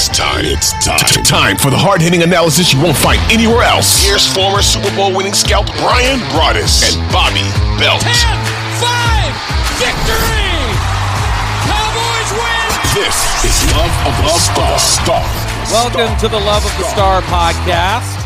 It's time. It's time. It's time. Time for the hard hitting analysis you won't find anywhere else. Here's former Super Bowl winning scout Bryan Broaddus and Bobby Belt. 10 5 victory! Cowboys win! This is Love of the Star. Star. Welcome to the Love of the Star podcast.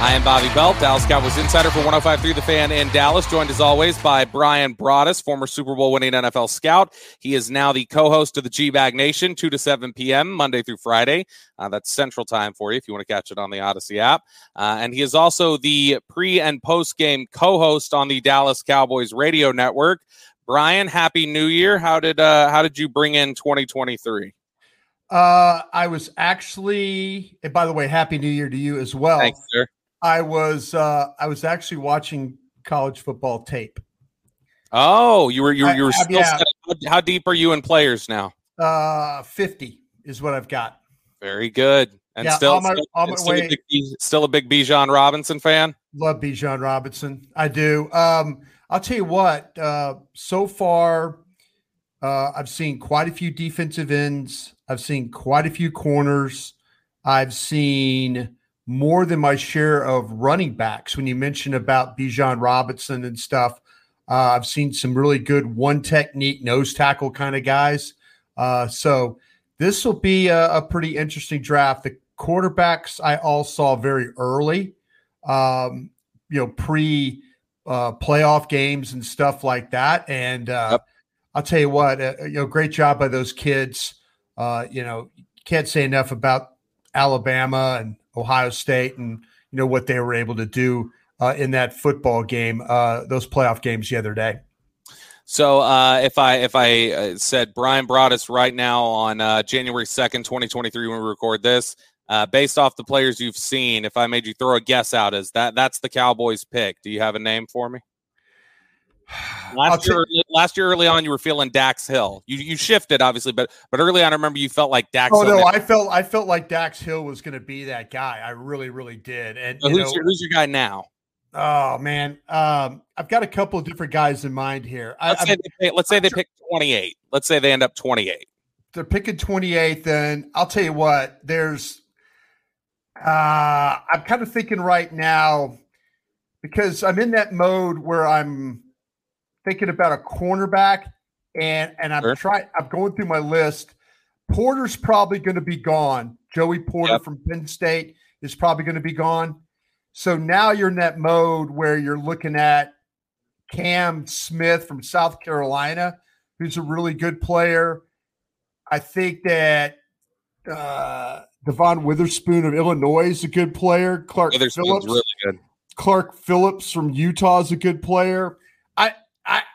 I am Bobby Belt, Dallas Cowboys insider for 105.3 The Fan in Dallas, joined as always by Bryan Broaddus, former Super Bowl winning NFL scout. He is now the co-host of the G-Bag Nation, 2 to 7 p.m., Monday through Friday. Uh, that's Central Time for you if you want to catch it on the Audacy app. Uh, and he is also the pre- and post-game co-host on the Dallas Cowboys radio network. Bryan, Happy New Year. How did uh, how did you bring in 2023? Uh, I was actually, and by the way, Happy New Year to you as well. Thanks, sir. I was uh, I was actually watching college football tape. Oh, you were you were, you were I- still yeah. how deep are you in players now? Uh, Fifty is what I've got. Very good. And Yeah, still, my- still, still, a big, still a big Bijan Robinson fan. Love Bijan Robinson. I do. Um, I'll tell you what. Uh, so far, uh, I've seen quite a few defensive ends. I've seen quite a few corners. I've seen more than my share of running backs. When you mentioned about Bijan Robinson and stuff, uh, I've seen some really good one technique nose tackle kind of guys. Uh, so this will be a, a pretty interesting draft. The quarterbacks I all saw very early, um, you know, pre uh, playoff games and stuff like that. And uh, Yep. I'll tell you what, uh, you know, great job by those kids. Uh, you know, can't say enough about Alabama and Ohio State and you know what they were able to do uh, in that football game, uh, those playoff games the other day. So uh, if I if I uh, said Bryan Broaddus right now on uh, January second, twenty twenty three, when we record this, uh, based off the players you've seen, if I made you throw a guess out, is that that's the Cowboys pick? Do you have a name for me? Last year, last year early on, you were feeling Dax Hill. You you shifted obviously, but but early on, I remember you felt like Dax. Oh Hill. no, I felt I felt like Dax Hill was going to be that guy. I really, really did. And So you who's know, your who's your guy now? oh man, um, I've got a couple of different guys in mind here. Let's say I'm- they pick, let's say they pick twenty eight. Let's say they end up twenty eight. they're picking 28 then i'll tell you what there's uh i'm kind of thinking right now because i'm in that mode where i'm thinking about a cornerback and and i'm Sure. trying i'm going through my list porter's probably going to be gone joey porter Yep. from penn state is probably going to be gone so now you're in that mode where you're looking at cam smith from south carolina who's a really good player I think that uh, Devon Witherspoon of Illinois is a good player. Clark Phillips, really good. Clark Phillips from Utah is a good player.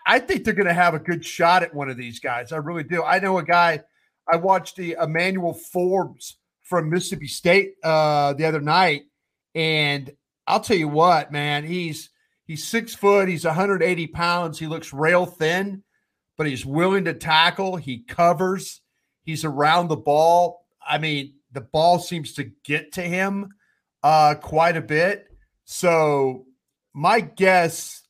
I think they're going to have a good shot at one of these guys. I really do. I know a guy. I watched the Emmanuel Forbes from Mississippi State uh, the other night, and I'll tell you what, man, he's he's six foot, he's 180 pounds, he looks rail thin, but he's willing to tackle. He covers. He's around the ball. I mean, the ball seems to get to him uh, quite a bit. So my guess,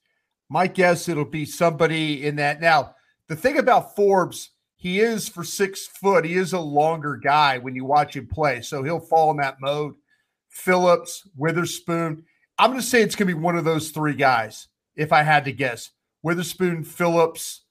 my guess, it'll be somebody in that. Now, the thing about Forbes, he is for six foot. He is a longer guy when you watch him play, so he'll fall in that mode. Phillips, Witherspoon. I'm going to say it's going to be one of those three guys. If I had to guess, Witherspoon, Phillips,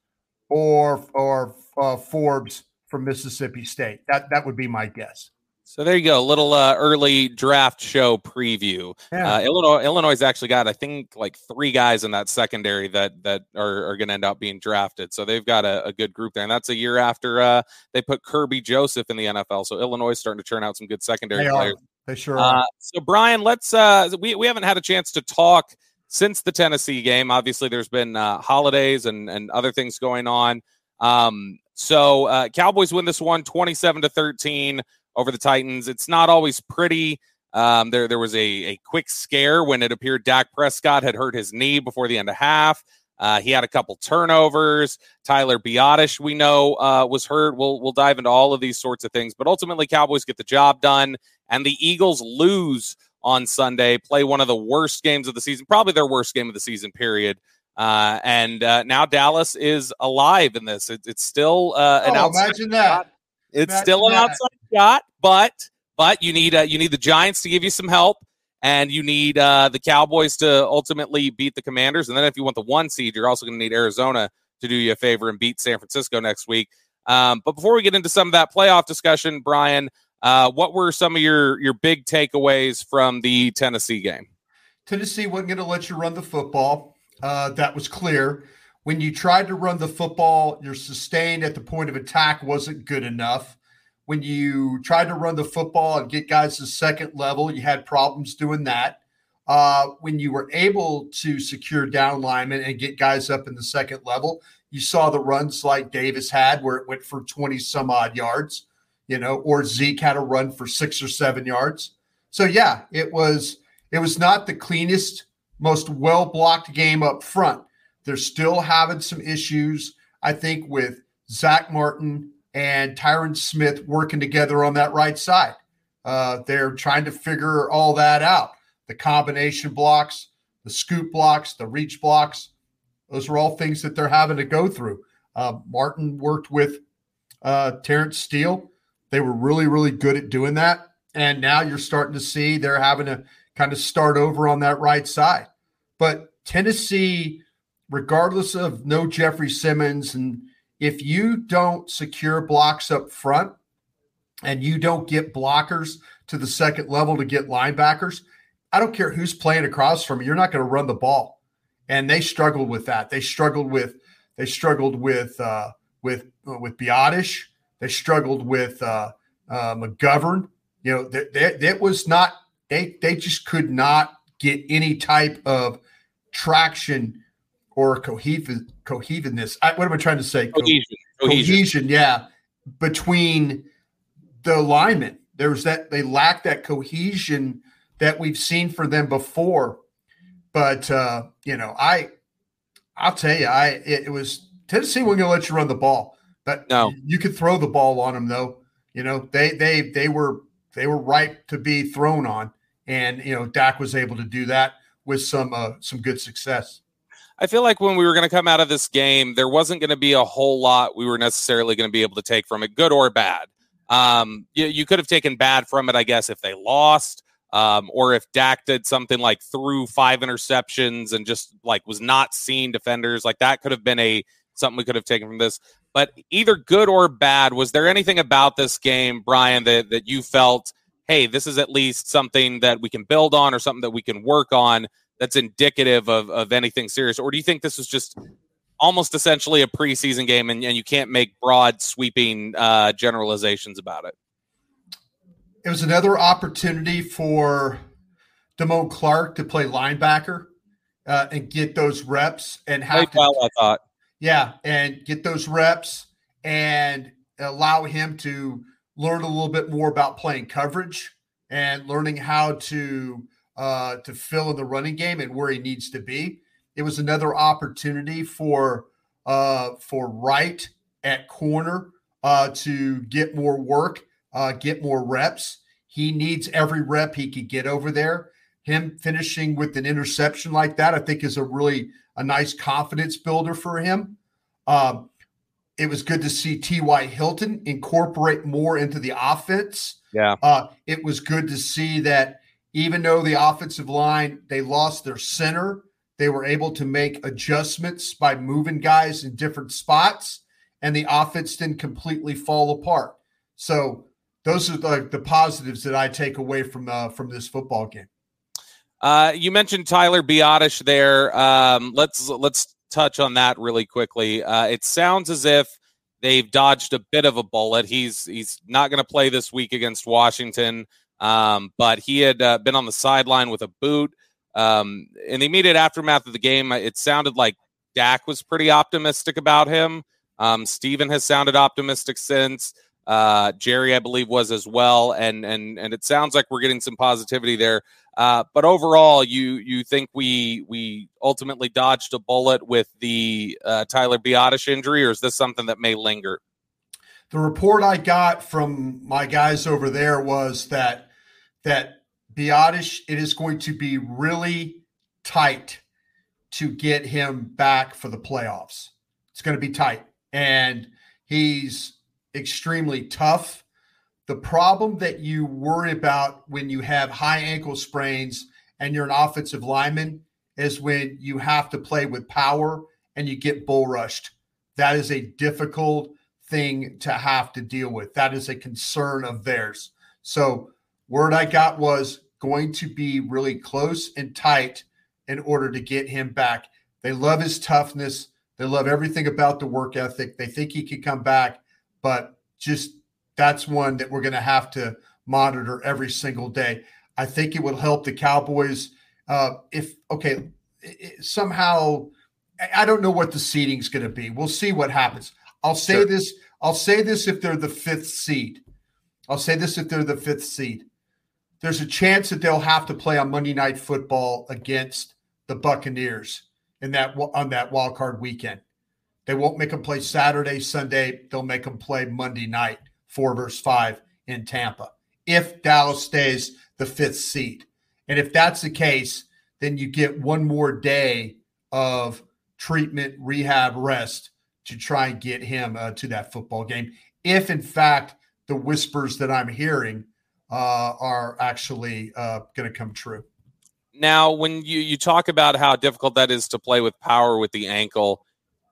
or or uh, Forbes from Mississippi State. That that would be my guess. So there you go, a little uh, early draft show preview. Yeah. Uh, Illinois Illinois actually got I think like three guys in that secondary that that are, are going to end up being drafted. So they've got a, a, good group there, and that's a year after uh, they put Kerby Joseph in the NFL. So Illinois is starting to turn out some good secondary they players. Are. They sure are. Uh, so Bryan, let's uh, we we haven't had a chance to talk since the Tennessee game. Obviously, there's been uh, holidays and and other things going on. Um, so uh, Cowboys win this one 27 to 13 over the Titans. It's not always pretty. Um, there, there was a, a quick scare when it appeared Dak Prescott had hurt his knee before the end of half. Uh, he had a couple turnovers. Tyler Biadasz, we know, uh, was hurt. We'll we'll dive into all of these sorts of things, but ultimately, Cowboys get the job done, and the Eagles lose on Sunday. Play one of the worst games of the season, probably their worst game of the season. Period. Uh, and uh, now Dallas is alive in this. It, it's still uh, an oh. Imagine that. It's imagine still an that. outside shot, but but you need uh, you need the Giants to give you some help, and you need uh, the Cowboys to ultimately beat the Commanders. And then if you want the one seed, you're also going to need Arizona to do you a favor and beat San Francisco next week. Um, but before we get into some of that playoff discussion, Bryan, uh, what were some of your your big takeaways from the Tennessee game? Tennessee wasn't going to let you run the football. Uh, that was clear. When you tried to run the football, your sustained at the point of attack wasn't good enough when you tried to run the football and get guys to second level, you had problems doing that. Uh, when you were able to secure down linemen and get guys up in the second level, you saw the runs like Davis had where it went for 20 some odd yards, you know, or Zeke had a run for six or seven yards. So yeah, it was it was not the cleanest, most well blocked game up front. They're still having some issues, I think, with Zach Martin and Tyron Smith working together on that right side. Uh, they're trying to figure all that out. The combination blocks, the scoop blocks, the reach blocks, those are all things that they're having to go through. Uh, Martin worked with uh, Terence Steele. They were really, really good at doing that. And now you're starting to see they're having to kind of start over on that right side. But Tennessee, regardless of no Jeffrey Simmons and if you don't secure blocks up front and you don't get blockers to the second level to get linebackers, I don't care who's playing across from you, you're not going to run the ball. And they struggled with that. They struggled with they struggled with uh, with uh, with Biadasz. They struggled with uh, uh, McGovern. You know, that, that was not they they just could not get any type of traction or cohesive cohesiveness. I, what am I trying to say? Cohesion. Cohesion. cohesion. Yeah, between the alignment. There's that they lack that cohesion that we've seen for them before. But uh, you know, I I'll tell you, I it, it was Tennessee wasn't going to let you run the ball, but no, you could throw the ball on them though. You know, they they they were they were ripe to be thrown on, and you know, Dak was able to do that with some uh, some good success. I feel like when we were going to come out of this game, there wasn't going to be a whole lot we were necessarily going to be able to take from it, good or bad. Um, you, you could have taken bad from it, I guess, if they lost, um, or if Dak did something like threw five interceptions and just like was not seeing defenders, like that could have been a something we could have taken from this. But either good or bad, was there anything about this game, Bryan, that that you felt, hey, this is at least something that we can build on or something that we can work on that's indicative of, of anything serious? Or do you think this was just almost essentially a preseason game and, and you can't make broad, sweeping uh, generalizations about it? It was another opportunity for Damone Clark to play linebacker uh, and get those reps and have to, well, I thought. Yeah, and get those reps and allow him to learn a little bit more about playing coverage and learning how to uh, to fill in the running game and where he needs to be. It was another opportunity for uh, for Wright at corner uh, to get more work, uh, get more reps. He needs every rep he could get over there. Him finishing with an interception like that, I think, is a really a nice confidence builder for him. Um, it was good to see T.Y. Hilton incorporate more into the offense. Yeah. Uh, it was good to see that even though the offensive line, they lost their center, they were able to make adjustments by moving guys in different spots, and the offense didn't completely fall apart. So those are the, the positives that I take away from uh, from this football game. Uh, you mentioned Tyler Biadasz there. Um, let's let's touch on that really quickly. Uh, it sounds as if they've dodged a bit of a bullet. He's he's not going to play this week against Washington, um, but he had uh, been on the sideline with a boot. Um, in the immediate aftermath of the game, it sounded like Dak was pretty optimistic about him. Um, Steven has sounded optimistic since. Uh, Jerry, I believe, was as well, and and and it sounds like we're getting some positivity there. Uh, but overall, you you think we we ultimately dodged a bullet with the uh, Tyler Biadasz injury, or is this something that may linger? The report I got from my guys over there was that that Biadasz it is going to be really tight to get him back for the playoffs. It's going to be tight, and he's extremely tough. The problem that you worry about when you have high ankle sprains and you're an offensive lineman is when you have to play with power and you get bull rushed. That is a difficult thing to have to deal with. That is a concern of theirs. So, word I got was going to be really close and tight in order to get him back. They love his toughness. They love everything about the work ethic. They think he could come back but just that's one that we're going to have to monitor every single day. I think it will help the Cowboys uh, if okay somehow I don't know what the seeding is going to be. We'll see what happens. I'll say sure. this. I'll say this if they're the fifth seed. I'll say this if they're the fifth seed. There's a chance that they'll have to play on Monday Night Football against the Buccaneers in that on that wild card weekend. They won't make them play Saturday, Sunday. They'll make them play Monday night, four versus five in Tampa, if Dallas stays the fifth seed. And if that's the case, then you get one more day of treatment, rehab, rest to try and get him uh, to that football game. If, in fact, the whispers that I'm hearing uh, are actually uh, going to come true. Now, when you, you talk about how difficult that is to play with power with the ankle,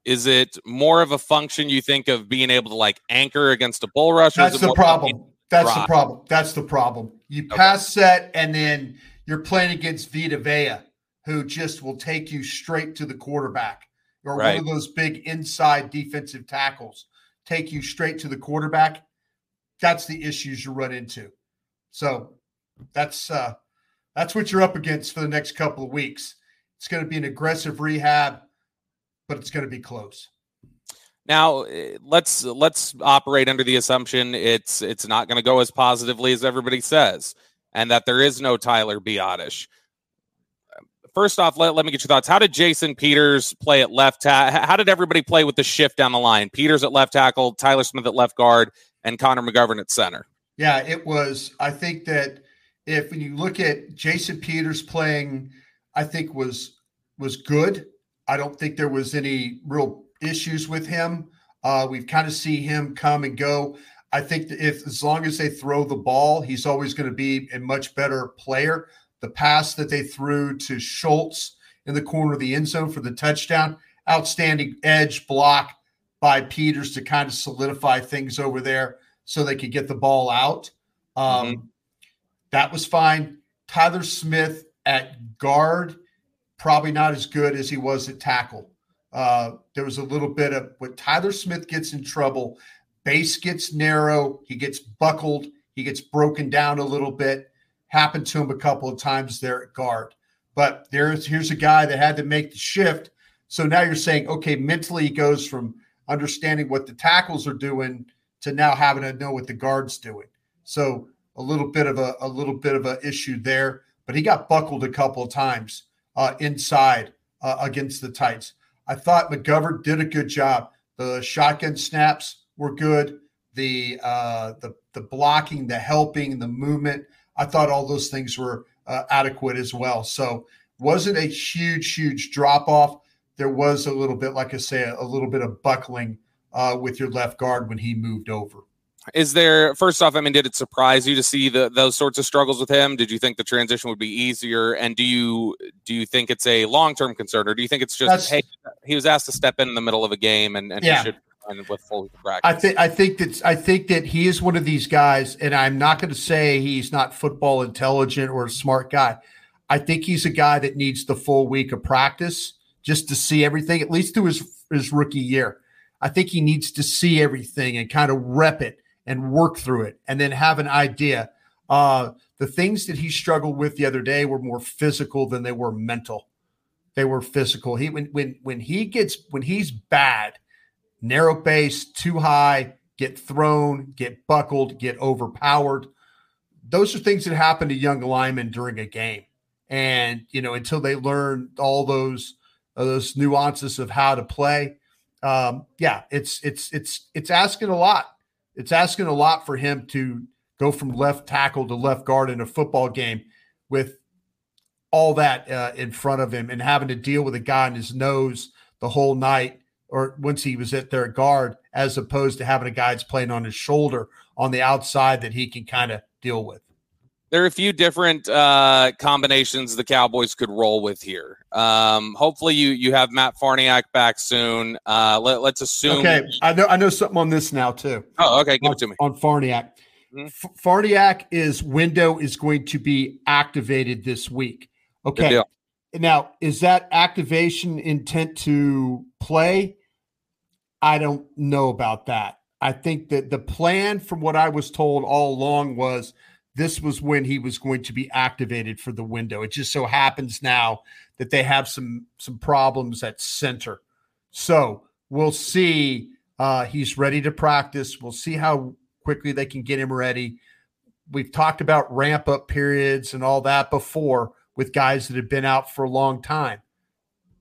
is it more of a function you think of being able to like anchor against a bull rush? That's the problem. That's the problem. That's the problem. You okay. pass set and then you're playing against Vita Vea, who just will take you straight to the quarterback, or right. one of those big inside defensive tackles take you straight to the quarterback. That's the issues you run into. So that's uh that's what you're up against for the next couple of weeks. It's going to be an aggressive rehab but it's going to be close. Now eh, let's let's operate under the assumption it's it's not going to go as positively as everybody says, and that there is no Tyler Biadasz. First off, let, let me get your thoughts. How did Jason Peters play at left tackle? How did everybody play with the shift down the line? Peters at left tackle, Tyler Smith at left guard, and Connor McGovern at center. Yeah, it was. I think that if when you look at Jason Peters playing, I think was was good. I don't think there was any real issues with him. Uh, we've kind of see him come and go. I think that if as long as they throw the ball, he's always going to be a much better player. The pass that they threw to Schultz in the corner of the end zone for the touchdown, outstanding edge block by Peters to kind of solidify things over there so they could get the ball out. Um, mm-hmm. That was fine. Tyler Smith at guard probably not as good as he was at tackle. Uh, there was a little bit of when Tyler Smith gets in trouble, base gets narrow, he gets buckled, he gets broken down a little bit. Happened to him a couple of times there at guard. But there's here's a guy that had to make the shift. So now you're saying, okay, mentally he goes from understanding what the tackles are doing to now having to know what the guard's doing. So a little bit of a, a little bit of an issue there. But he got buckled a couple of times uh, inside uh, against the tights. I thought McGovern did a good job. The shotgun snaps were good. The uh, the the blocking, the helping, the movement. I thought all those things were uh, adequate as well. So wasn't a huge huge drop off. There was a little bit, like I say, a little bit of buckling uh, with your left guard when he moved over. Is there first off? I mean, did it surprise you to see the, those sorts of struggles with him? Did you think the transition would be easier? And do you do you think it's a long term concern, or do you think it's just That's, hey, he was asked to step in in the middle of a game and, and yeah. he should with full practice? I think I think that I think that he is one of these guys, and I'm not going to say he's not football intelligent or a smart guy. I think he's a guy that needs the full week of practice just to see everything, at least through his his rookie year. I think he needs to see everything and kind of rep it and work through it and then have an idea. Uh, the things that he struggled with the other day were more physical than they were mental. They were physical. He when when when he gets when he's bad, narrow base, too high, get thrown, get buckled, get overpowered. Those are things that happen to young linemen during a game. And you know, until they learn all those uh, those nuances of how to play, um, yeah, it's it's it's it's asking a lot it's asking a lot for him to go from left tackle to left guard in a football game with all that uh, in front of him and having to deal with a guy on his nose the whole night or once he was at their guard, as opposed to having a guy that's playing on his shoulder on the outside that he can kind of deal with there are a few different uh, combinations the Cowboys could roll with here. Um, hopefully, you you have Matt Farniok back soon. Uh, let, us assume. Okay, I know I know something on this now too. Oh, okay, give on, it to me on Farniok. Mm-hmm. F- Farniok is window is going to be activated this week. Okay, now is that activation intent to play? I don't know about that. I think that the plan, from what I was told all along, was this was when he was going to be activated for the window. It just so happens now that they have some some problems at center. So we'll see. Uh, he's ready to practice. We'll see how quickly they can get him ready. We've talked about ramp up periods and all that before with guys that have been out for a long time.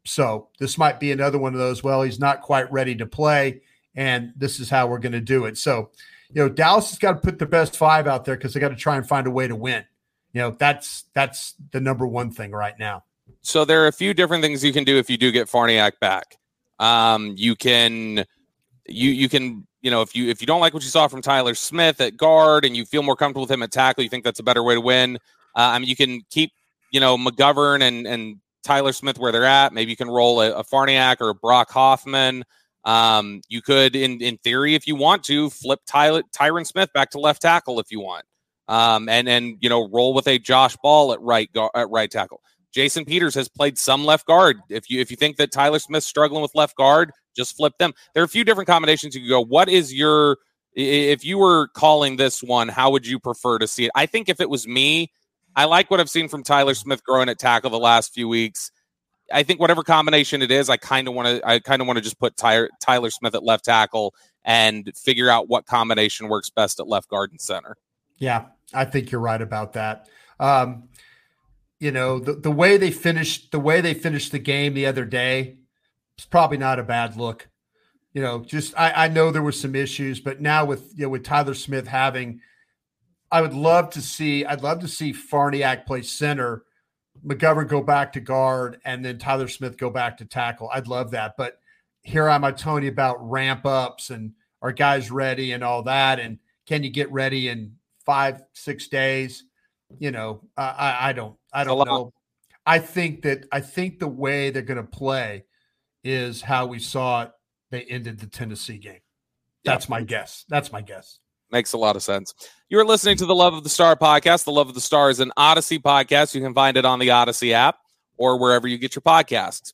So this might be another one of those. Well, he's not quite ready to play, and this is how we're going to do it. So you know, Dallas has got to put the best five out there because they got to try and find a way to win. You know, that's that's the number one thing right now. So there are a few different things you can do if you do get Farniok back. Um, you can you you can you know if you if you don't like what you saw from Tyler Smith at guard and you feel more comfortable with him at tackle, you think that's a better way to win. Uh, I mean, you can keep you know McGovern and and Tyler Smith where they're at. Maybe you can roll a, a Farniok or a Brock Hoffman. Um, you could, in in theory, if you want to, flip Ty- Tyron Smith back to left tackle if you want, um, and and you know roll with a Josh Ball at right at right tackle. Jason Peters has played some left guard. If you if you think that Tyler Smith's struggling with left guard, just flip them. There are a few different combinations you could go. What is your if you were calling this one, how would you prefer to see it? I think if it was me, I like what I've seen from Tyler Smith growing at tackle the last few weeks. I think whatever combination it is, I kind of want to. I kind of want to just put Tyler, Tyler Smith at left tackle and figure out what combination works best at left guard and center. Yeah, I think you're right about that. Um, you know, the, the way they finished the way they finished the game the other day, it's probably not a bad look. You know, just I, I know there were some issues, but now with you know with Tyler Smith having, I would love to see. I'd love to see Farniok play center McGovern go back to guard and then Tyler Smith go back to tackle. I'd love that. But here I'm uh, telling you about ramp ups and are guys ready and all that. And can you get ready in five, six days? You know, I, I don't, I don't know. I think that I think the way they're going to play is how we saw it. They ended the Tennessee game. That's yep. my guess. That's my guess. Makes a lot of sense. You're listening to the Love of the Star podcast. The Love of the Star is an Audacy podcast. You can find it on the Audacy app or wherever you get your podcasts.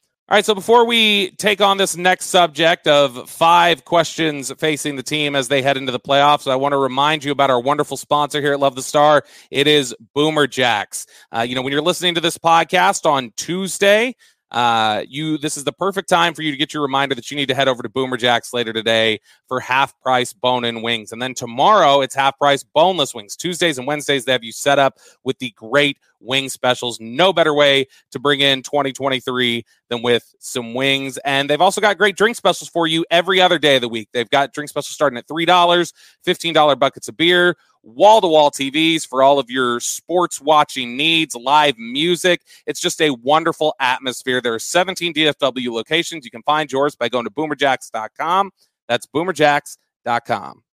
All right, so before we take on this next subject of five questions facing the team as they head into the playoffs, I want to remind you about our wonderful sponsor here at Love the Star. It is Boomer Jacks. Uh, you know, when you're listening to this podcast on Tuesday, uh, you this is the perfect time for you to get your reminder that you need to head over to Boomer Jacks later today for half price bone in wings. And then tomorrow it's half price boneless wings. Tuesdays and Wednesdays they have you set up with the great wing specials. No better way to bring in 2023 than with some wings. And they've also got great drink specials for you every other day of the week. They've got drink specials starting at $3, $15 buckets of beer, wall to wall TVs for all of your sports watching needs, live music. It's just a wonderful atmosphere. There are 17 DFW locations. You can find yours by going to boomerjacks.com. That's boomerjacks.com.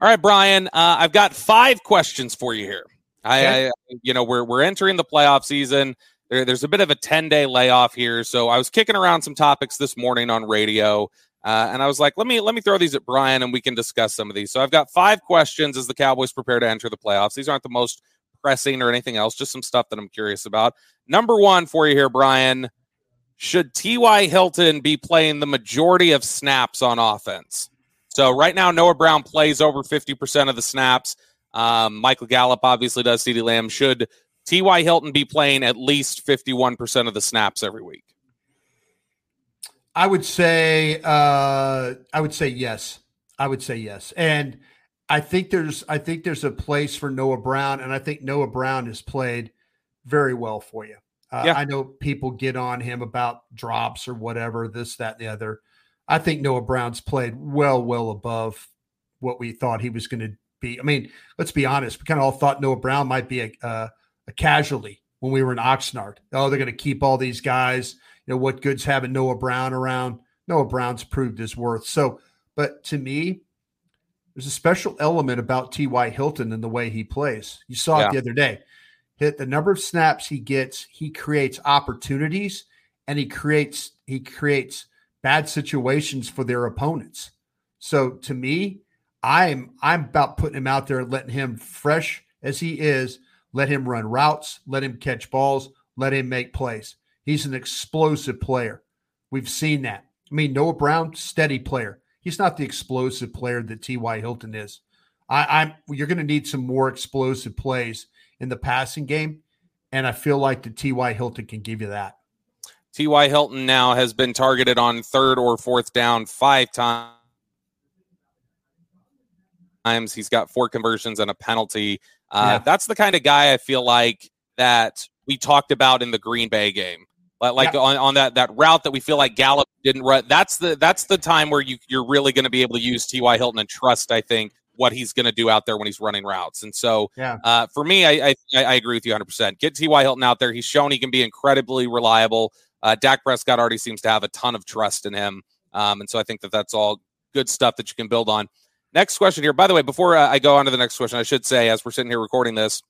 All right, Bryan, uh, I've got five questions for you here. I, I, you know, we're we're entering the playoff season. There, there's a bit of a 10 day layoff here, so I was kicking around some topics this morning on radio, uh, and I was like, let me let me throw these at Bryan, and we can discuss some of these. So I've got five questions as the Cowboys prepare to enter the playoffs. These aren't the most pressing or anything else, just some stuff that I'm curious about. Number one for you here, Bryan. Should T.Y. Hilton be playing the majority of snaps on offense? So right now, Noah Brown plays over 50% of the snaps. Um, Michael Gallup obviously does. CeeDee Lamb should T.Y. Hilton be playing at least 51% of the snaps every week? I would say uh, I would say yes. I would say yes. And I think there's I think there's a place for Noah Brown, and I think Noah Brown has played very well for you. Uh, yeah. I know people get on him about drops or whatever, this, that, and the other. I think Noah Brown's played well, well above what we thought he was going to be. I mean, let's be honest. We kind of all thought Noah Brown might be a, uh, a casualty when we were in Oxnard. Oh, they're going to keep all these guys. You know, what good's having Noah Brown around? Noah Brown's proved his worth. So, but to me, there's a special element about T.Y. Hilton and the way he plays. You saw yeah. it the other day. Hit the number of snaps he gets, he creates opportunities and he creates he creates bad situations for their opponents. So to me, I'm I'm about putting him out there and letting him fresh as he is, let him run routes, let him catch balls, let him make plays. He's an explosive player. We've seen that. I mean, Noah Brown, steady player. He's not the explosive player that T.Y. Hilton is. I, I'm you're going to need some more explosive plays in the passing game, and I feel like the T.Y. Hilton can give you that. T.Y. Hilton now has been targeted on third or fourth down five times times. He's got four conversions and a penalty. Uh, yeah. That's the kind of guy I feel like that we talked about in the Green Bay game. Like yeah. on, on that that route that we feel like Gallup didn't run. That's the that's the time where you you're really going to be able to use T.Y. Hilton and trust. I think what he's going to do out there when he's running routes. And so, yeah. uh, for me, I, I, I agree with you 100. percent Get T.Y. Hilton out there. He's shown he can be incredibly reliable. Uh, Dak Prescott already seems to have a ton of trust in him, um, and so I think that that's all good stuff that you can build on. Next question here. By the way, before uh, I go on to the next question, I should say, as we're sitting here recording this,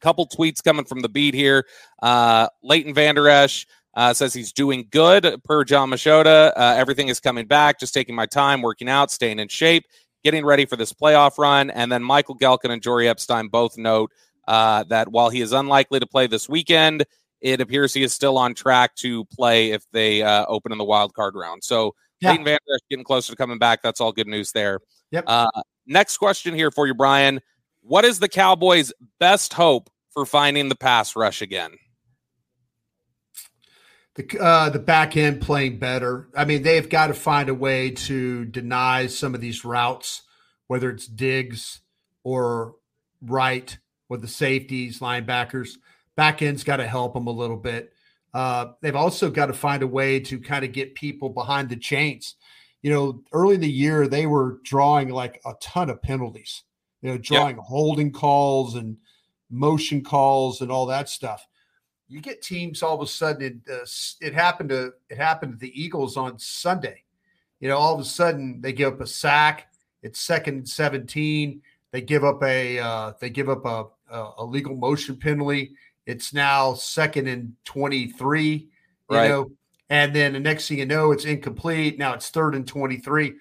couple tweets coming from the beat here. Uh, Leighton Vander Esch uh, says he's doing good per Jon Machota. Uh, everything is coming back. Just taking my time, working out, staying in shape, getting ready for this playoff run. And then Michael Gehlken and Jori Epstein both note uh, that while he is unlikely to play this weekend, it appears he is still on track to play if they uh, open in the wild card round. So yeah. Leighton Vander Esch getting closer to coming back. That's all good news there. Yep. Uh, next question here for you, Bryan. What is the Cowboys' best hope for finding the pass rush again? The uh, the back end playing better. I mean, they've got to find a way to deny some of these routes, whether it's digs or right with the safeties, linebackers. Back end's got to help them a little bit. Uh, they've also got to find a way to kind of get people behind the chains you know, early in the year they were drawing like a ton of penalties, you know, drawing yep. holding calls and motion calls and all that stuff. You get teams all of a sudden. It, uh, it happened to it happened to the Eagles on Sunday. You know, all of a sudden they give up a sack. It's second and seventeen. They give up a uh, they give up a, a, a legal motion penalty. It's now second and twenty three. You right. know, and then the next thing you know, it's incomplete. Now it's third and 23.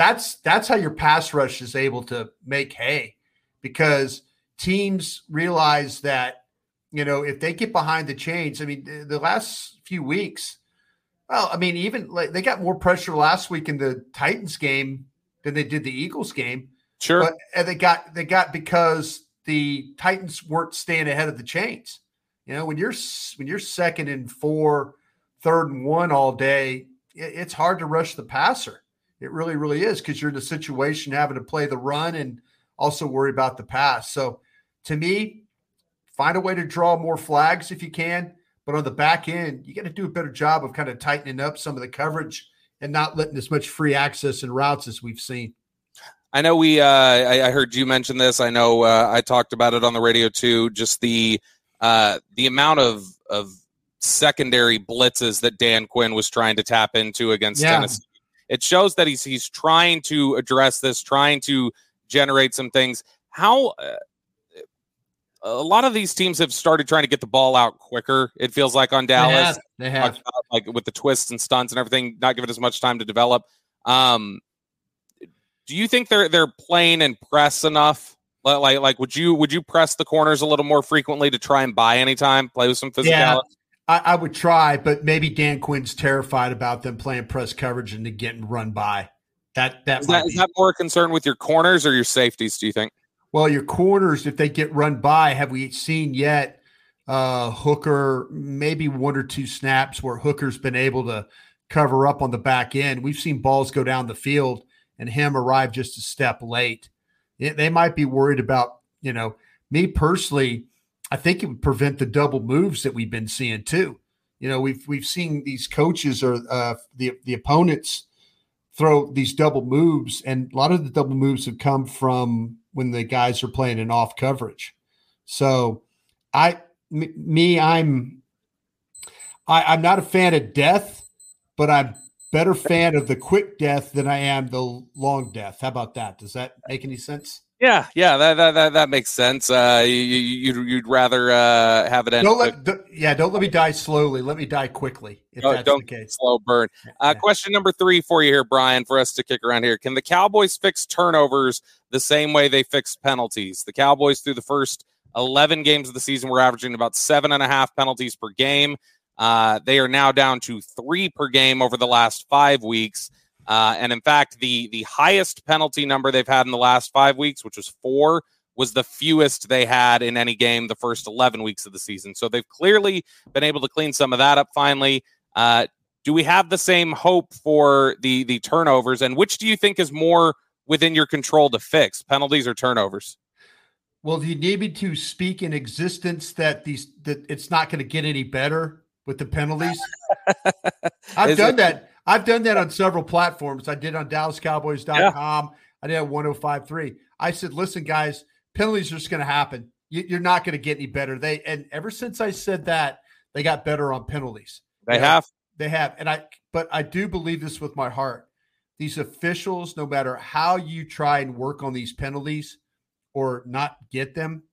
That's that's how your pass rush is able to make hay because teams realize that you know if they get behind the chains. I mean, the, the last few weeks, well, I mean, even like they got more pressure last week in the Titans game than they did the Eagles game. Sure, but and they got they got because the Titans weren't staying ahead of the chains. You know, when you're when you're second and four, third and one all day, it, it's hard to rush the passer. It really, really is because you're in a situation having to play the run and also worry about the pass. So, to me, find a way to draw more flags if you can. But on the back end, you got to do a better job of kind of tightening up some of the coverage and not letting as much free access and routes as we've seen. I know we. Uh, I, I, heard you mention this. I know uh, I talked about it on the radio too. Just the uh, the amount of of secondary blitzes that Dan Quinn was trying to tap into against yeah. Tennessee. It shows that he's he's trying to address this, trying to generate some things. How uh, a lot of these teams have started trying to get the ball out quicker. It feels like on Dallas, they have, they have. like with the twists and stunts and everything, not giving as much time to develop. Um, do you think they're they're playing and press enough? Like like would you would you press the corners a little more frequently to try and buy any time, play with some physicality? Yeah, I, I would try, but maybe Dan Quinn's terrified about them playing press coverage and getting run by. That that is, that, is that more concerned with your corners or your safeties? Do you think? Well, your corners, if they get run by, have we seen yet uh, Hooker maybe one or two snaps where Hooker's been able to cover up on the back end? We've seen balls go down the field and him arrive just a step late. It, they might be worried about, you know, me personally. I think it would prevent the double moves that we've been seeing too. You know, we've we've seen these coaches or uh, the the opponents throw these double moves, and a lot of the double moves have come from when the guys are playing in off coverage. So, I me I'm I, I'm not a fan of death, but I'm better fan of the quick death than I am the long death. How about that? Does that make any sense? Yeah, yeah, that that that, that makes sense. Uh, you, you'd you'd rather uh, have it end. Don't let, yeah, don't let me die slowly. Let me die quickly. If oh, that's don't the case. slow burn. Uh, yeah. Question number three for you here, Bryan, for us to kick around here. Can the Cowboys fix turnovers the same way they fixed penalties? The Cowboys through the first eleven games of the season were averaging about seven and a half penalties per game. Uh, they are now down to three per game over the last five weeks. Uh, and in fact, the the highest penalty number they've had in the last five weeks, which was four, was the fewest they had in any game the first 11 weeks of the season. So they've clearly been able to clean some of that up finally. Uh, do we have the same hope for the the turnovers? And which do you think is more within your control to fix, penalties or turnovers? Well, do you need me to speak in existence that these that it's not going to get any better with the penalties? I've done it- that. I've done that on several platforms. I did on DallasCowboys.com. Yeah. I did on 1053. I said, listen, guys, penalties are just going to happen. You, are not going to get any better. They and ever since I said that, they got better on penalties. They you know, have. They have. And I but I do believe this with my heart. These officials, no matter how you try and work on these penalties or not get them,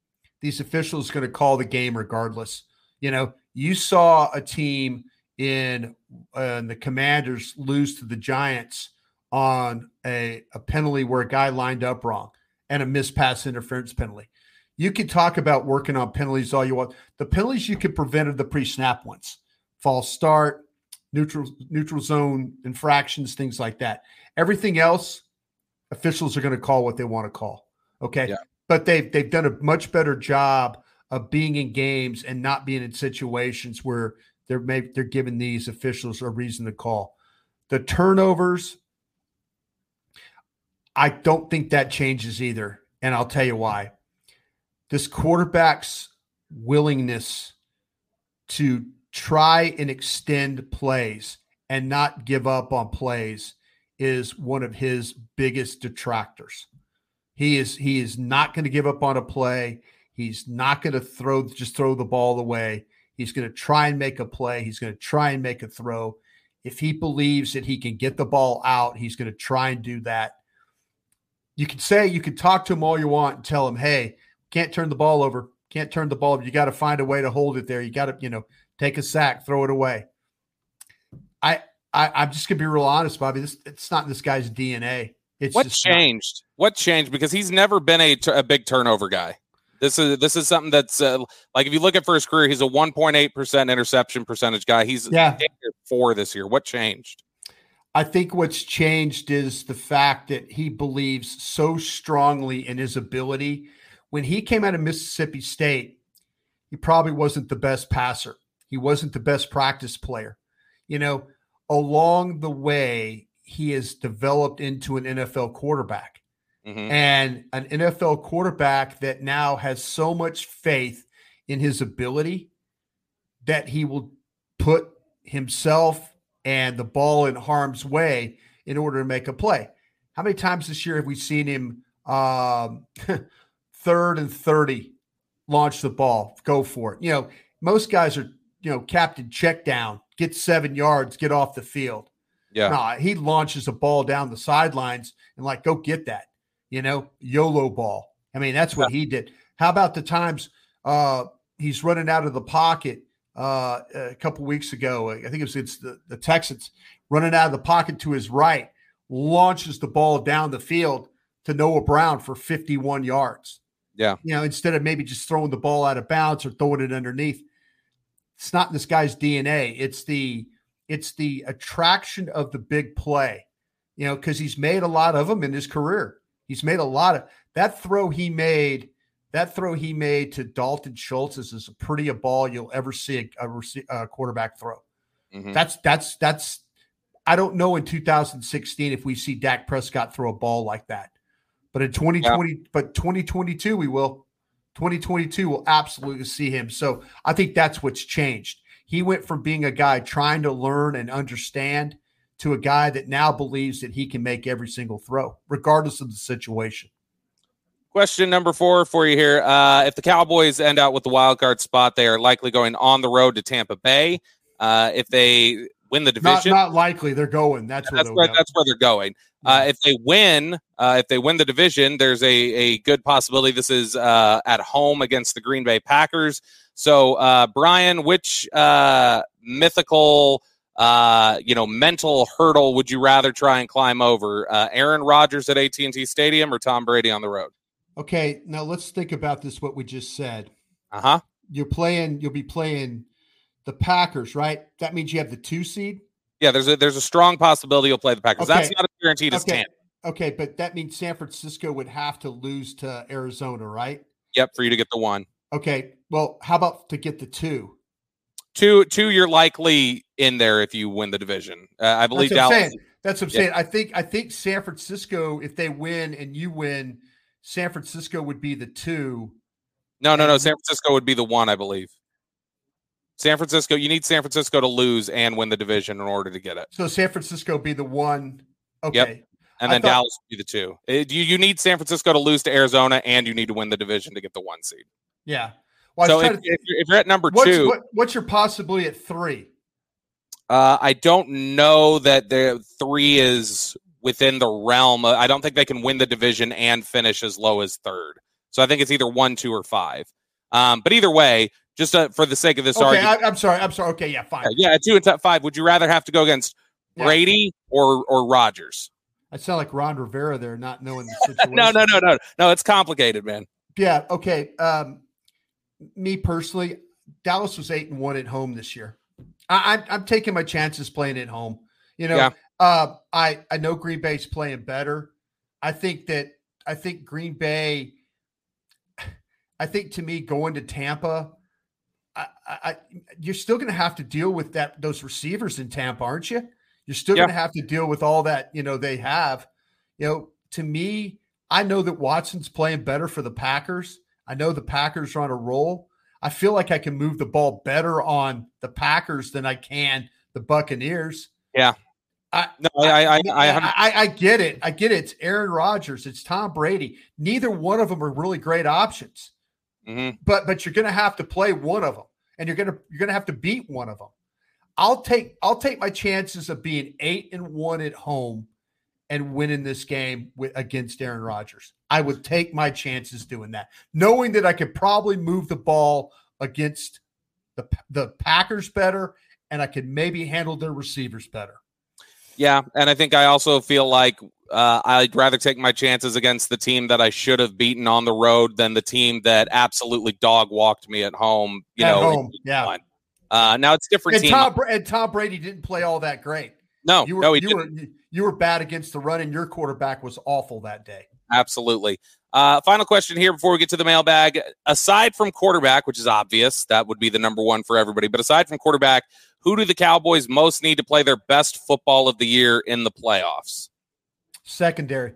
these officials going to call the game regardless. You know, you saw a team in uh, the Commanders lose to the Giants on a, a penalty where a guy lined up wrong and a missed pass interference penalty. You can talk about working on penalties all you want. The penalties you could prevent are the pre-snap ones, false start, neutral neutral zone infractions, things like that. Everything else, officials are going to call what they want to call. Okay, yeah. but they've they've done a much better job of being in games and not being in situations where they're maybe they're giving these officials a reason to call. The turnovers, I don't think that changes either. And I'll tell you why. This quarterback's willingness to try and extend plays and not give up on plays is one of his biggest detractors. He is he is not going to give up on a play. He's not going to throw just throw the ball away. He's going to try and make a play. He's going to try and make a throw. If he believes that he can get the ball out, he's going to try and do that. You can say, you can talk to him all you want and tell him, hey, can't turn the ball over. Can't turn the ball over. You got to find a way to hold it there. You got to, you know, take a sack, throw it away. I, I am just gonna be real honest, Bobby. This it's not this guy's DNA. It's what changed? Not. What changed? Because he's never been a, a big turnover guy. This is this is something that's uh, like if you look at for his career, he's a 1.8 percent interception percentage guy. He's yeah four this year. What changed? I think what's changed is the fact that he believes so strongly in his ability. When he came out of Mississippi State, he probably wasn't the best passer. He wasn't the best practice player. You know, along the way, he has developed into an NFL quarterback. Mm-hmm. And an NFL quarterback that now has so much faith in his ability that he will put himself and the ball in harm's way in order to make a play. How many times this year have we seen him um, third and 30 launch the ball, go for it? You know, most guys are, you know, captain check down, get seven yards, get off the field. Yeah. Nah, he launches a ball down the sidelines and like, go get that, you know, YOLO ball. I mean, that's what he did. How about the times uh, he's running out of the pocket uh, a couple weeks ago. I think it was it's the, the Texans running out of the pocket to his right, launches the ball down the field to Noah Brown for 51 yards. Yeah. You know, instead of maybe just throwing the ball out of bounds or throwing it underneath. It's not this guy's DNA. It's the it's the attraction of the big play. You know, because he's made a lot of them in his career. He's made a lot of that throw he made that throw he made to Dalton Schultz is as pretty a ball you'll ever see a, a, a quarterback throw. Mm-hmm. That's that's that's. I don't know in 2016 if we see Dak Prescott throw a ball like that, but in 2020, yeah. but 2022 we will. 2022 will absolutely see him. So I think that's what's changed. He went from being a guy trying to learn and understand to a guy that now believes that he can make every single throw, regardless of the situation. Question number four for you here. Uh, if the Cowboys end out with the wild card spot, they are likely going on the road to Tampa Bay. Uh, if they win the division, not, not likely. They're going. That's where that's where, that's where they're going. Uh, if they win, uh, if they win the division, there's a, a good possibility this is uh, at home against the Green Bay Packers. So, uh, Bryan, which uh, mythical, uh, you know, mental hurdle would you rather try and climb over? Uh, Aaron Rodgers at AT and T Stadium or Tom Brady on the road? Okay, now let's think about this. What we just said. Uh huh. You're playing. You'll be playing the Packers, right? That means you have the two seed. Yeah, there's a there's a strong possibility you'll play the Packers. Okay. That's not a guaranteed as okay. Okay, but that means San Francisco would have to lose to Arizona, right? Yep, for you to get the one. Okay. Well, how about to get the two? Two, two. You're likely in there if you win the division. Uh, I believe That's Dallas. That's what I'm saying. I think I think San Francisco, if they win and you win, San Francisco would be the two. No, no, no. San Francisco would be the one, I believe. San Francisco, you need San Francisco to lose and win the division in order to get it. So San Francisco be the one. Okay. Yep. And then thought, Dallas would be the two. It, you, you need San Francisco to lose to Arizona and you need to win the division to get the one seed. Yeah. Well, so if, to, if, you're, at number what's, two, what, what's your possibility at three? Uh, I don't know that the three is within the realm. Of, I don't think they can win the division and finish as low as third. So I think it's either one, two, or five. Um, but either way, just uh, for the sake of this okay, argument, I, am sorry. I'm sorry. Okay, yeah, fine. Yeah, yeah, two and t- five. Would you rather have to go against yeah. Brady or or Rodgers? I sound like Ron Rivera there, not knowing the situation. no, no, no, no, no. It's complicated, man. Yeah. Okay. Um, me personally, Dallas was eight and one at home this year. I, I'm taking my chances playing at home. You know, yeah. Uh, I I know Green Bay's playing better. I think that I think Green Bay. I think to me going to Tampa, I, I you're still going to have to deal with that those receivers in Tampa, aren't you? You're still yeah. going to have to deal with all that you know they have. You know, to me, I know that Watson's playing better for the Packers. I know the Packers are on a roll. I feel like I can move the ball better on the Packers than I can the Buccaneers. Yeah. I, no, I, I, I, I, I, get it. I get it. It's Aaron Rodgers. It's Tom Brady. Neither one of them are really great options. Mm-hmm. But but you're going to have to play one of them, and you're going to you're going to have to beat one of them. I'll take I'll take my chances of being eight and one at home and winning this game with, against Aaron Rodgers. I would take my chances doing that, knowing that I could probably move the ball against the the Packers better, and I could maybe handle their receivers better. Yeah, and I think I also feel like uh, I'd rather take my chances against the team that I should have beaten on the road than the team that absolutely dog walked me at home. You At know, home, yeah. Uh, now it's different And. Tom, and Tom Brady didn't play all that great. No, You were no, he you didn't. were you were bad against the run, and your quarterback was awful that day. Absolutely. Uh, final question here before we get to the mailbag. Aside from quarterback, which is obvious, that would be the number one for everybody. But aside from quarterback, who do the Cowboys most need to play their best football of the year in the playoffs? Secondary,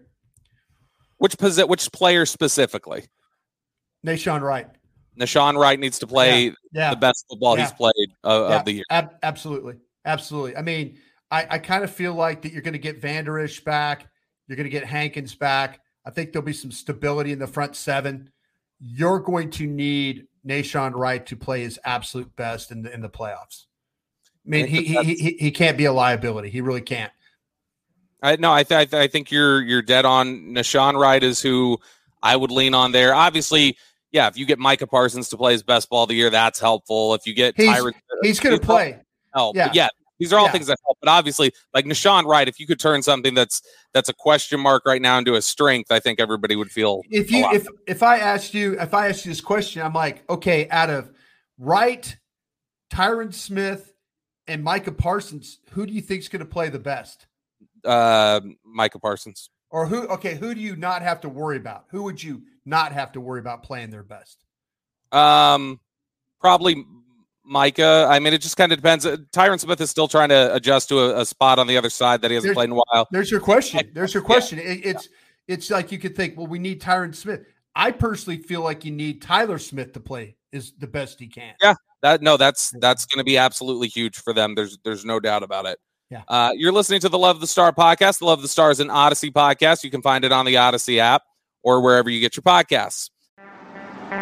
Which posi- which player specifically? Nahshon Wright. Nahshon Wright needs to play Yeah, yeah. the best football he's played uh, Yeah, of the year. ab- absolutely, absolutely. I mean, I, I kind of feel like that you're going to get Vander Esch back. You're going to get Hankins back. I think there'll be some stability in the front seven. You're going to need Nahshon Wright to play his absolute best in the in the playoffs. I mean, he he, he he- he can't be a liability. He really can't. I no, I, th- I, th- I think you're you're dead on. Nahshon Wright is who I would lean on there. Obviously, yeah. If you get Micah Parsons to play his best ball of the year, that's helpful. If you get He's Tyron, he's going to play. help. yeah. Yeah, these are all Yeah. things that help. But obviously, like Nahshon Wright, if you could turn something that's that's a question mark right now into a strength, I think everybody would feel. if you if if I asked you if I asked you this question, I'm like, okay, out of Wright, Tyron Smith, and Micah Parsons, who do you think's going to play the best? uh, Micah Parsons. Or who? Okay, who do you not have to worry about? Who would you not have to worry about playing their best? Um, probably Micah. I mean, it just kind of depends. Uh, Tyron Smith is still trying to adjust to a, a spot on the other side that he hasn't There's- played in a while. There's your question. There's your question. It, it's it's like you could think, well, we need Tyron Smith. I personally feel like you need Tyler Smith to play is the best he can. Yeah, that no, that's that's going to be absolutely huge for them. There's there's no doubt about it. Yeah. Uh, you're listening to the Love the Star podcast. The Love the Star is an Audacy podcast. You can find it on the Audacy app or wherever you get your podcasts.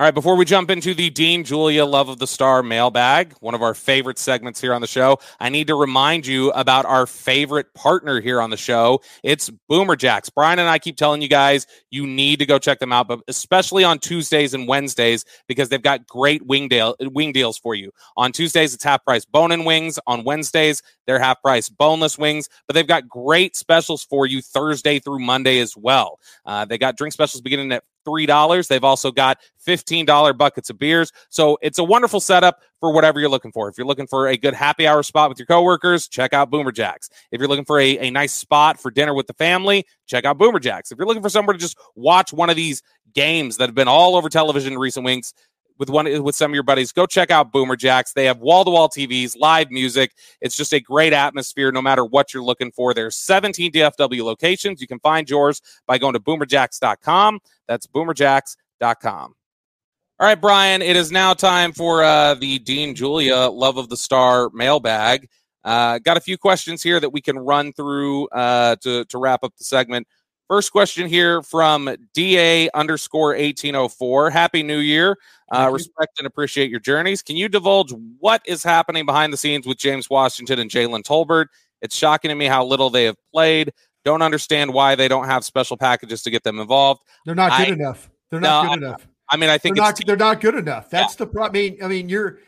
All right, before we jump into the Dean Julia Love of the Star mailbag, one of our favorite segments here on the show, I need to remind you about our favorite partner here on the show. It's Boomer Jacks. Bryan and I keep telling you guys you need to go check them out, but especially on Tuesdays and Wednesdays because they've got great wing, deal, wing deals for you. On Tuesdays, it's half price bone and wings. On Wednesdays, they're half price boneless wings, but they've got great specials for you Thursday through Monday as well. Uh, they got drink specials beginning at $3. They've also got $15 buckets of beers. So it's a wonderful setup for whatever you're looking for. If you're looking for a good happy hour spot with your coworkers, check out Boomer Jacks. If you're looking for a, a nice spot for dinner with the family, check out Boomer Jacks. If you're looking for somewhere to just watch one of these games that have been all over television in recent weeks, with one with some of your buddies, go check out Boomer Jacks. They have wall to wall TVs, live music. It's just a great atmosphere no matter what you're looking for. There's 17 DFW locations. You can find yours by going to boomerjacks.com. That's boomerjacks.com. All right, Bryan, it is now time for uh, the Dean Julia Love of the Star mailbag. Uh, got a few questions here that we can run through uh, to, to wrap up the segment. First question here from DA underscore 1804. Happy New Year. Uh, respect and appreciate your journeys. Can you divulge what is happening behind the scenes with James Washington and Jalen Tolbert? It's shocking to me how little they have played. Don't understand why they don't have special packages to get them involved. They're not good I- enough. They're not No, good I- enough. I mean, I think they're it's not. They're not good enough. That's the problem. I mean, I mean, you're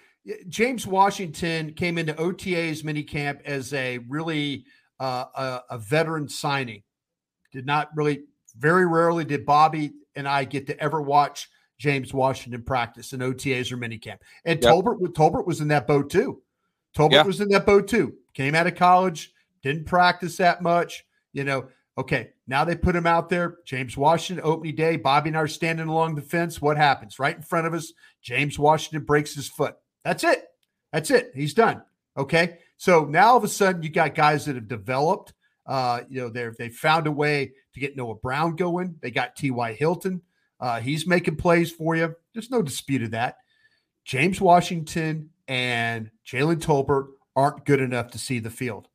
James Washington came into OTA's minicamp as a really uh, a, a veteran signing. Did not really. Very rarely did Bobby and I get to ever watch James Washington practice in OTAs or minicamp. And Yep. Tolbert, Tolbert was in that boat too. Tolbert Yeah. was in that boat too. Came out of college, didn't practice that much. You know, okay, now they put him out there. James Washington, opening day. Bobby and I are standing along the fence. What happens? Right in front of us, James Washington breaks his foot. That's it. That's it. He's done. Okay. So now all of a sudden you got guys that have developed. Uh, you know, they're they found a way to get Noah Brown going. They got T.Y. Hilton. Uh, he's making plays for you. There's no dispute of that. James Washington and Jalen Tolbert aren't good enough to see the field.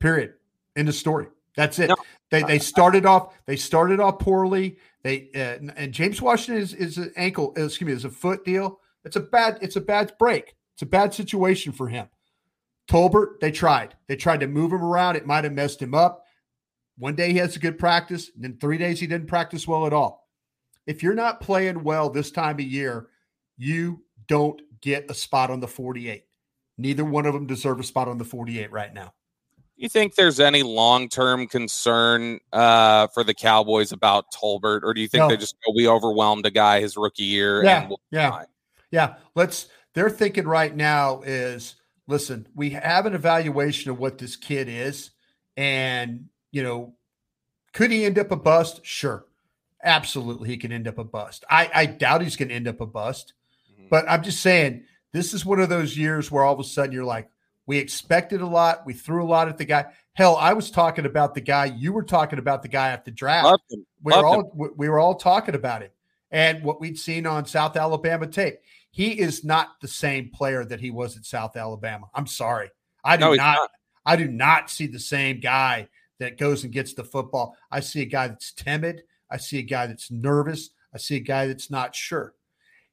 Period. End of story. That's it. No. They they started off they started off poorly. They uh, and- James Washington is is an ankle. uh, Excuse me, is a foot deal. It's a bad it's a bad break. It's a bad situation for him. Tolbert, they tried. They tried to move him around. It might have messed him up. One day he has a good practice, and then three days he didn't practice well at all. If you're not playing well this time of year, you don't get a spot on the 48. Neither one of them deserve a spot on the 48 right now. Do you think there's any long term concern uh, for the Cowboys about Tolbert, or do you think No. they just go, we overwhelmed a guy his rookie year? Yeah, we'll yeah. fine"? Yeah, let's. They're thinking right now is listen. We have an evaluation of what this kid is, and you know, could he end up a bust? Sure, absolutely, he can end up a bust. I, I doubt he's going to end up a bust, Mhm. but I'm just saying this is one of those years where all of a sudden you're like, we expected a lot, we threw a lot at the guy. Hell, I was talking about the guy. You were talking about the guy at the draft we were all we- we were all talking about him and what we'd seen on South Alabama tape. He is not the same player that he was at South Alabama. I'm sorry. I do No, not, not. I do not see the same guy that goes and gets the football. I see a guy that's timid. I see a guy that's nervous. I see a guy that's not sure.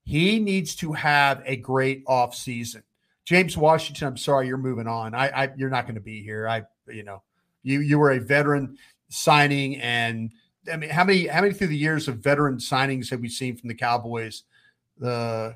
He needs to have a great off season. James Washington, I'm sorry you're moving on. I, I you're not going to be here. I you know, you you were a veteran signing and I mean, how many how many through the years of veteran signings have we seen from the Cowboys? The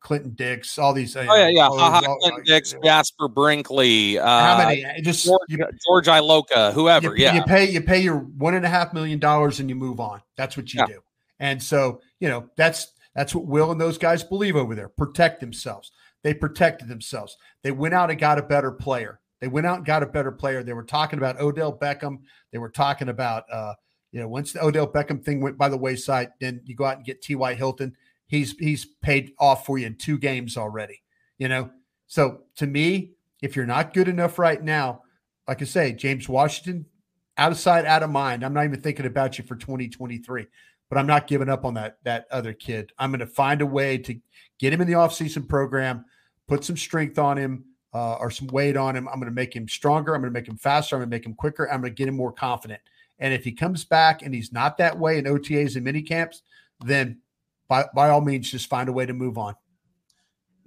Clinton Dix, all these. Oh yeah, yeah. all Ha ha. all- Clinton Dix, Jasper Brinkley. Uh, How many? Just George, you, George Iloka, whoever. you, yeah. you pay you pay your one and a half million dollars and you move on. That's what you Yeah. do. And so you know that's that's what Will and those guys believe over there. Protect themselves. They protected themselves. They went out and got a better player. They went out and got a better player. They were talking about Odell Beckham. They were talking about uh, you know once the Odell Beckham thing went by the wayside, then you go out and get T.Y. Hilton. He's he's paid off for you in two games already. You know, so to me, if you're not good enough right now, like I say, James Washington, out of sight, out of mind. I'm not even thinking about you for 2023, but I'm not giving up on that that other kid. I'm going to find a way to get him in the offseason program, put some strength on him uh, or some weight on him. I'm going to make him stronger. I'm going to make him faster. I'm going to make him quicker. I'm going to get him more confident. And if he comes back and he's not that way in OTAs and mini camps, then by, by all means, just find a way to move on.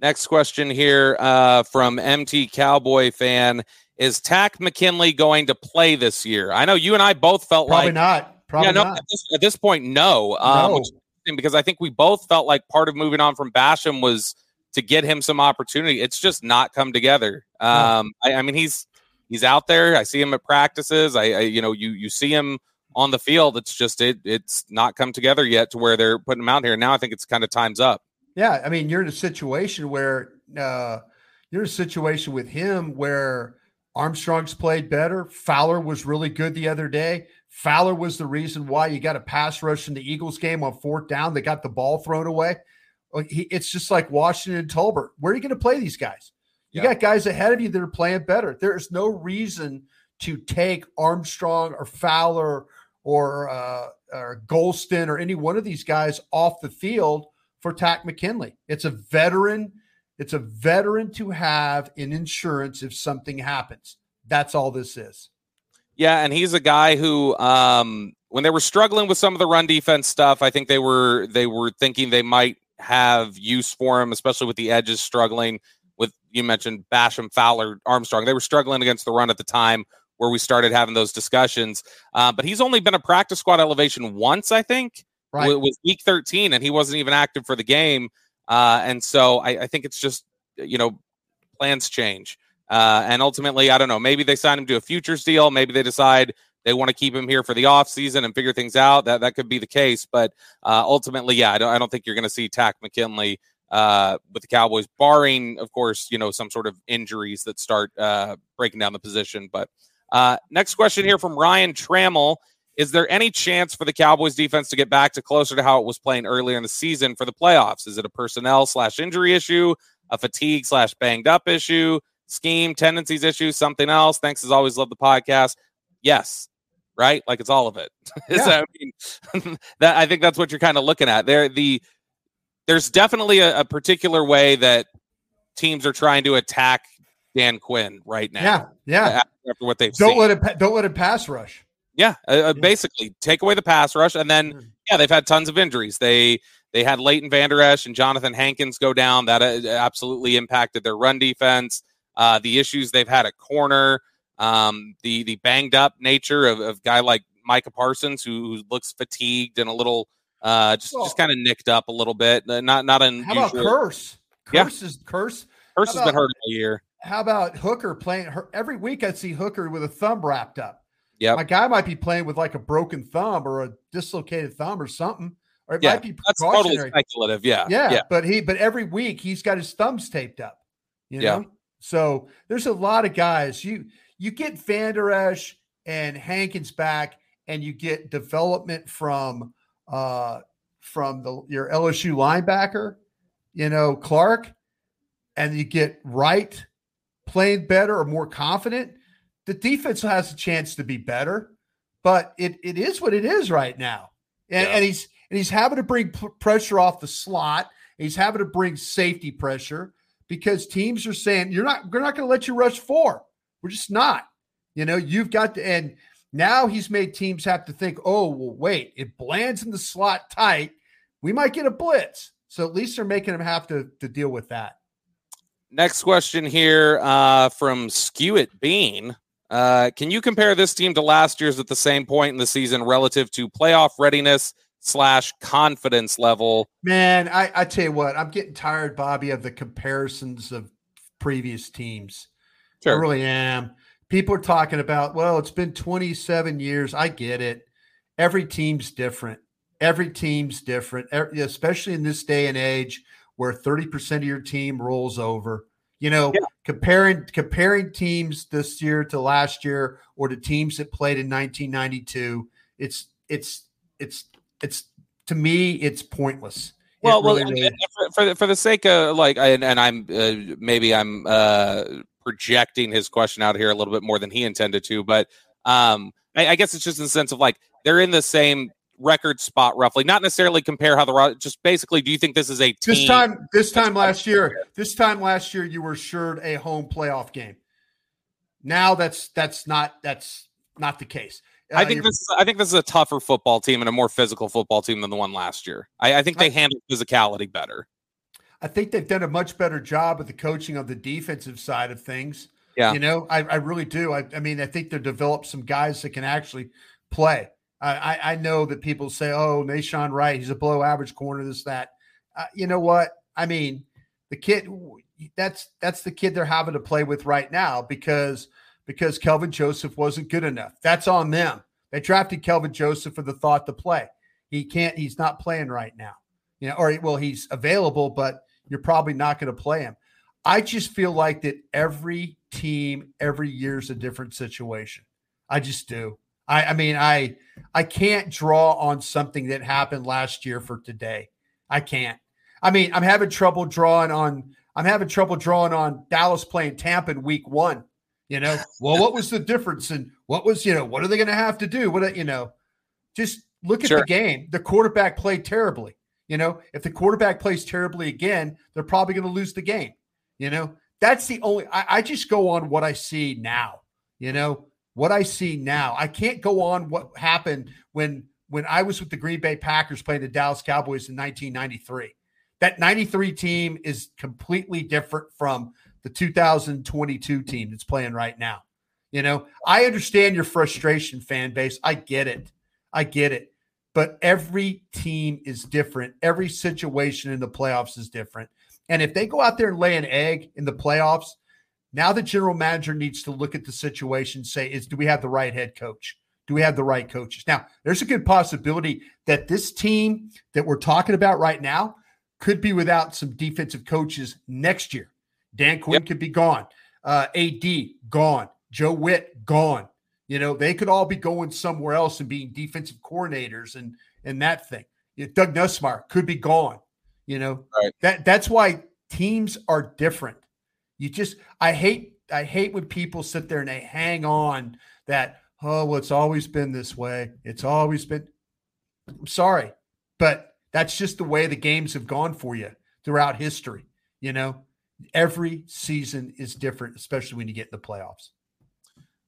Next question here uh, from MT Cowboy fan: Is Takk McKinley going to play this year? I know you and I both felt like Probably like not. Probably not. yeah, no, not. At, this, at this point, no. Um, No. which is interesting because I think we both felt like part of moving on from Basham was to get him some opportunity. It's just not come together. Um, I, I mean, he's he's out there. I see him at practices. I, I you know you you see him on the field. It's just it it's not come together yet to where they're putting them out here. Now I think it's kind of time's up. Yeah, I mean, you're in a situation where uh, you're in a situation with him where Armstrong's played better. Fowler was really good the other day. Fowler was the reason why you got a pass rush in the Eagles game on fourth down. They got the ball thrown away. It's just like Washington and Tolbert. Where are you going to play these guys? You Yeah. got guys ahead of you that are playing better. There's no reason to take Armstrong or Fowler or uh, or Golston or any one of these guys off the field for Takk McKinley. It's a veteran. It's a veteran to have in insurance if something happens. That's all this is. Yeah, and he's a guy who, um, when they were struggling with some of the run defense stuff, I think they were they were thinking they might have use for him, especially with the edges struggling. With you mentioned Basham, Fowler, Armstrong, they were struggling against the run at the time where we started having those discussions. Uh, but he's only been a practice squad elevation once, I think. Right. It was week 13, and he wasn't even active for the game. Uh, and so I, I think it's just you know plans change. Uh, and ultimately, I don't know. Maybe they sign him to a futures deal. Maybe they decide they want to keep him here for the offseason and figure things out. That that could be the case. But uh, ultimately, yeah, I don't, I don't think you're going to see Takk McKinley uh, with the Cowboys, barring, of course, you know, some sort of injuries that start uh, breaking down the position. But uh, next question here from Ryan Trammell. Is there any chance for the Cowboys defense to get back to closer to how it was playing earlier in the season for the playoffs? Is it a personnel slash injury issue, a fatigue slash banged up issue, scheme, tendencies issue, something else? Thanks as always. Love the podcast. Yes, right? Like it's all of it. Yeah. I mean, that I think that's what you're kind of looking at. There, the there's definitely a, a particular way that teams are trying to attack Dan Quinn right now. Yeah, yeah. After, what they've don't seen. let it don't let it pass rush. Yeah, uh, uh, basically take away the pass rush, and then yeah, they've had tons of injuries. They they had Leighton Vander Esch and Jonathan Hankins go down. That uh, absolutely impacted their run defense. Uh, the issues they've had at corner, um, the the banged up nature of, of guy like Micah Parsons, who, who looks fatigued and a little uh, just Well- just kind of nicked up a little bit. Not not How about Kearse? Yeah. Kearse is Kearse. Kearse How has been hurt all year. How about Hooker playing her every week? I'd see Hooker with a thumb wrapped up. Yeah, My guy might be playing with like a broken thumb or a dislocated thumb or something, or it Yeah, might be that's totally precautionary. speculative. Yeah, yeah, yeah. but he but every week he's got his thumbs taped up. You Yeah. so there's a lot of guys. You you get Vander Esch and Hankins back, and you get development from uh from the your LSU linebacker, you know Clark, and you get Wright playing better or more confident. The defense has a chance to be better, but it it is what it is right now, and, Yeah. and he's and he's having to bring p- pressure off the slot. He's having to bring safety pressure because teams are saying you're not we're not going to let you rush four. We're just not. You know, you've got to and now he's made teams have to think, oh, well, wait, if Bland's in the slot tight, we might get a blitz. So at least they're making him have to to deal with that. Next question here uh, from Skewit Bean. Uh, can you compare this team to last year's at the same point in the season relative to playoff readiness slash confidence level? Man, I, I tell you what, I'm getting tired, Bobby, of the comparisons of previous teams. I really am. People are talking about, well, it's been 27 years. I get it. Every team's different. Every team's different, especially in this day and age where 30% of your team rolls over. You know, comparing comparing teams this year to last year or to teams that played in 1992, it's it's it's it's to me it's pointless. Well, well, really, really- for, for the, for the sake of like, and, and I'm uh, maybe I'm uh, projecting his question out here a little bit more than he intended to, but um, I, I guess it's just in the sense of like they're in the same record spot roughly, not necessarily compare how the just basically. Do you think this is a? This time, this time last year, this time last year, you were assured a home playoff game. Now that's that's not that's not the case. I Uh, think this. Is, I think this is a tougher football team and a more physical football team than the one last year. I, I think they handle physicality better. I think they've done a much better job with the coaching of the defensive side of things. Yeah. You know, I, I really do. I, I mean, I think they've developed some guys that can actually play. I, I, know that people say, oh, Nahshon Wright, he's a below average corner, this, that. Uh, you know what? I mean, the kid that's that's the kid they're having to play with right now because because Kelvin Joseph wasn't good enough. That's on them. They drafted Kelvin Joseph for the thought to play. He can't, he's not playing right now. You know, or well, he's available, but you're probably not going to play him. I just feel like that every team, every year is a different situation. I just do. I, I mean, I I can't draw on something that happened last year for today. I can't. I mean, I'm having trouble drawing on. I'm having trouble drawing on Dallas playing Tampa in Week One. You know, well, what was the difference, and what was you know, what are they going to have to do? What you know, just look at Sure. the game. The quarterback played terribly. You know, if the quarterback plays terribly again, they're probably going to lose the game. You know, that's the only. I, I just go on what I see now. You know, what I see now. I can't go on what happened when when I was with the Green Bay Packers playing the Dallas Cowboys in 1993. That 93 team is completely different from the 2022 team that's playing right now. You know, I understand your frustration, fan base. I get it. I get it. But every team is different. Every situation in the playoffs is different. And if they go out there and lay an egg in the playoffs, now the general manager needs to look at the situation and say, is do we have the right head coach? Do we have the right coaches? Now, there's a good possibility that this team that we're talking about right now could be without some defensive coaches next year. Dan Quinn could be gone. Uh, AD gone. Joe Whitt gone. You know, they could all be going somewhere else and being defensive coordinators and and that thing. You know, Doug Nussmeier could be gone. You know, Right. that that's why teams are different. You just I hate I hate when people sit there and they hang on that oh well it's always been this way. It's always been I'm sorry, but that's just the way the games have gone for you throughout history. You know, Every season is different, especially when you get in the playoffs.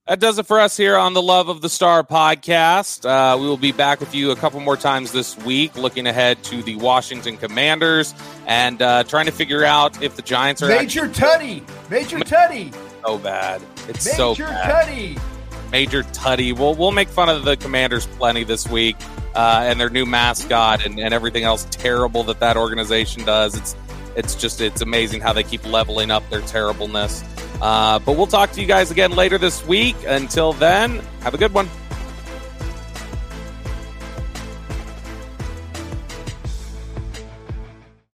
That does it for us here on the Love of the Star podcast. Uh, we will be back with you a couple more times this week, looking ahead to the Washington Commanders and uh, trying to figure out if the Giants are Major actually- Tuddy, Major Tuddy, so bad. It's Major so bad. Tuddy. Major Tuddy. We'll we'll make fun of the Commanders plenty this week uh, and their new mascot and, and everything else terrible that that organization does. It's it's just it's amazing how they keep leveling up their terribleness. Uh, but we'll talk to you guys again later this week. Until then, have a good one.